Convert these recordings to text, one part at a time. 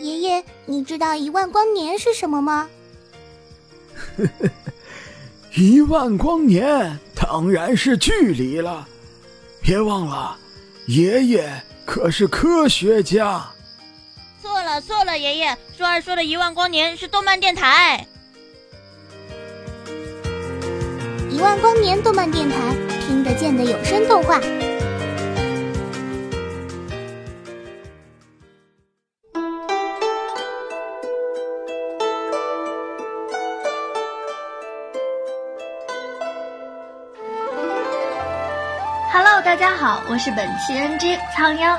爷爷，你知道一万光年是什么吗？呵呵，一万光年当然是距离了。别忘了，爷爷可是科学家。错了错了，爷爷，舒儿说的一万光年是动漫电台。一万光年动漫电台，听得见的有声动画。Hello，大家好，我是本期 NG 苍央。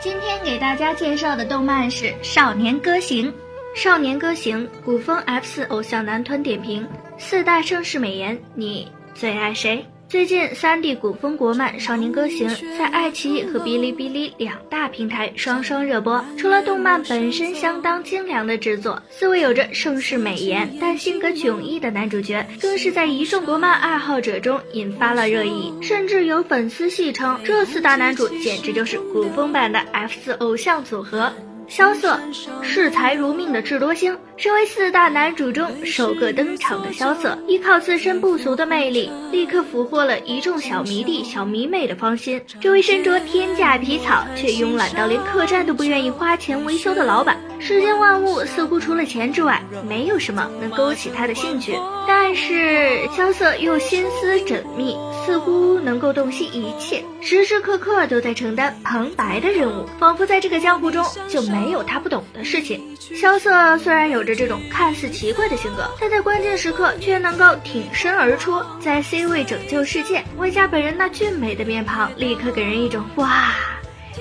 今天给大家介绍的动漫是《少年歌行》。《少年歌行》古风 F 四偶像男团点评，四大盛世美颜，你最爱谁？最近，3D 古风国漫《少年歌行》在爱奇艺和哔哩哔哩两大平台双双热播。除了动漫本身相当精良的制作，四位有着盛世美颜但性格迥异的男主角，更是在一众国漫爱好者中引发了热议。甚至有粉丝戏称，这四大男主简直就是古风版的 F 四偶像组合。萧瑟，视财如命的智多星，身为四大男主中首个登场的萧瑟，依靠自身不俗的魅力，立刻俘获了一众小迷弟、小迷妹的芳心。这位身着天价皮草却慵懒到连客栈都不愿意花钱维修的老板，世间万物似乎除了钱之外，没有什么能勾起他的兴趣。但是萧瑟又心思缜密，似乎能够洞悉一切，时时刻刻都在承担旁白的任务，仿佛在这个江湖中就。没有他不懂的事情。萧瑟虽然有着这种看似奇怪的性格，但在关键时刻却能够挺身而出，在 C 位拯救世界。魏家本人那俊美的面庞，立刻给人一种哇，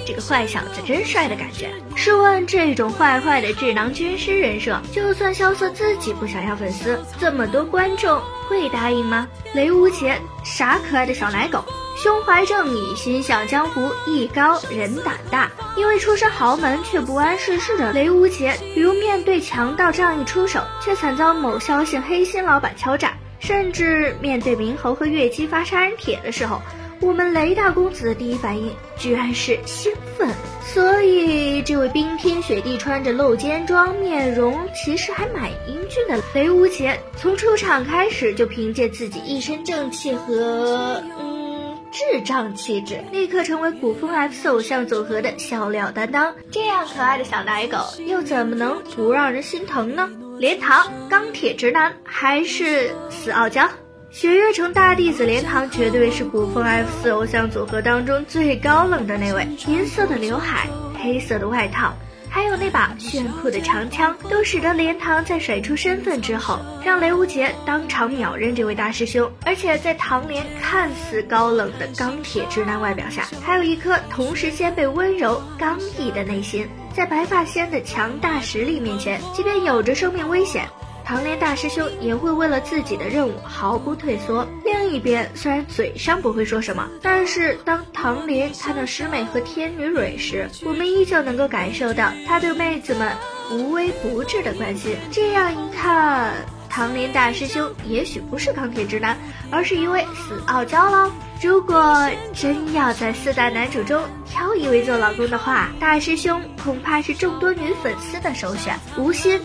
这个坏小子真帅的感觉。试问这种坏坏的智囊军师人设，就算萧瑟自己不想要粉丝，这么多观众会答应吗？雷无邪，傻可爱的小奶狗。胸怀正义，心向江湖，艺高人胆大。因为出身豪门却不谙世事的雷无邪，比如面对强盗仗义出手，却惨遭某消息黑心老板敲诈；甚至面对明侯和月姬发杀人帖的时候，我们雷大公子的第一反应居然是兴奋。所以，这位冰天雪地穿着露肩装、面容其实还蛮英俊的雷无邪，从出场开始就凭借自己一身正气和嗯。智障气质，立刻成为古风 F 四偶像组合的笑料担当。这样可爱的小奶狗，又怎么能不让人心疼呢？连堂，钢铁直男还是死傲娇？雪月城大弟子莲堂绝对是古风 F 四偶像组合当中最高冷的那位。银色的刘海，黑色的外套。还有那把炫酷的长枪，都使得莲堂在甩出身份之后，让雷无杰当场秒认这位大师兄。而且在唐莲看似高冷的钢铁直男外表下，还有一颗同时兼备温柔刚毅的内心。在白发仙的强大实力面前，即便有着生命危险。唐莲大师兄也会为了自己的任务毫不退缩。另一边，虽然嘴上不会说什么，但是当唐莲看到师妹和天女蕊时，我们依旧能够感受到他对妹子们无微不至的关心。这样一看，唐莲大师兄也许不是钢铁直男，而是一位死傲娇喽。如果真要在四大男主中挑一位做老公的话，大师兄恐怕是众多女粉丝的首选。吴昕。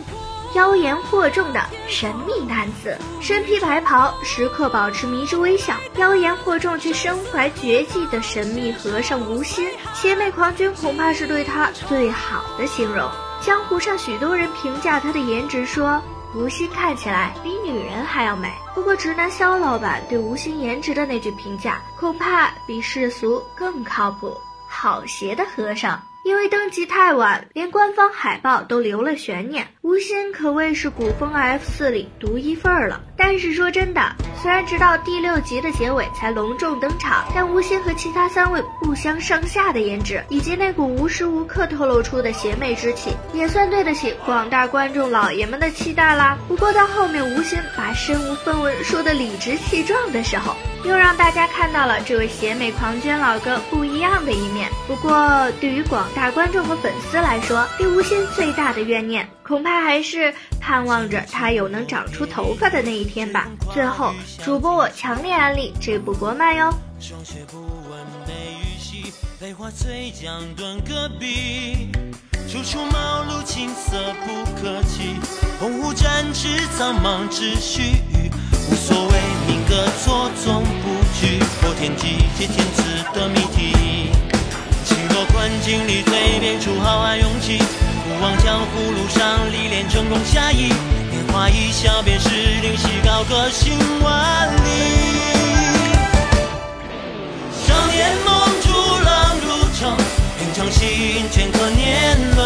妖言惑众的神秘男子，身披白袍，时刻保持迷之微笑；妖言惑众却身怀绝技的神秘和尚吴昕，邪魅狂君恐怕是对他最好的形容。江湖上许多人评价他的颜值，说吴昕看起来比女人还要美。不过直男肖老板对吴昕颜值的那句评价，恐怕比世俗更靠谱。好邪的和尚。因为登级太晚，连官方海报都留了悬念。吴昕可谓是古风 F 四里独一份儿了。但是说真的，虽然直到第六集的结尾才隆重登场，但吴昕和其他三位不相上下的颜值，以及那股无时无刻透露出的邪魅之气，也算对得起广大观众老爷们的期待啦。不过到后面，吴昕把身无分文说的理直气壮的时候，又让大家看到了这位邪魅狂狷老哥不一样的一面。不过对于广观众和粉丝来说，对吴昕最大的怨念，恐怕还是盼望着他有能长出头发的那一天吧。最后，主播我强烈安利这部国漫哟。初出茅庐，青丝色不可欺。鸿鹄展翅，苍茫秩序，无所谓命格错综布局，破天机解天赐的谜题。几多困境里蜕变出浩瀚勇气，不忘江湖路上历练峥嵘侠义，年华一笑便是灵犀，高歌行万里。少年梦逐浪如城，平常心镌刻年轮。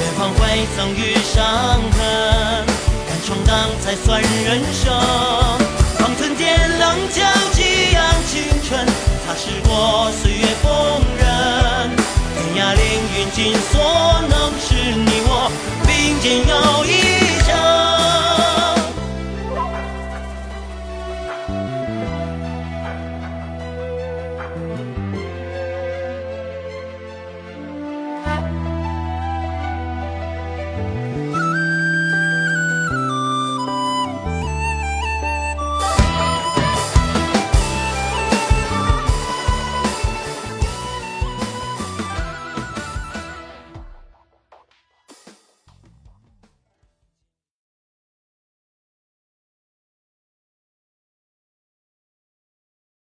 远方会曾遇伤痕，敢闯荡才算人生。刃。天涯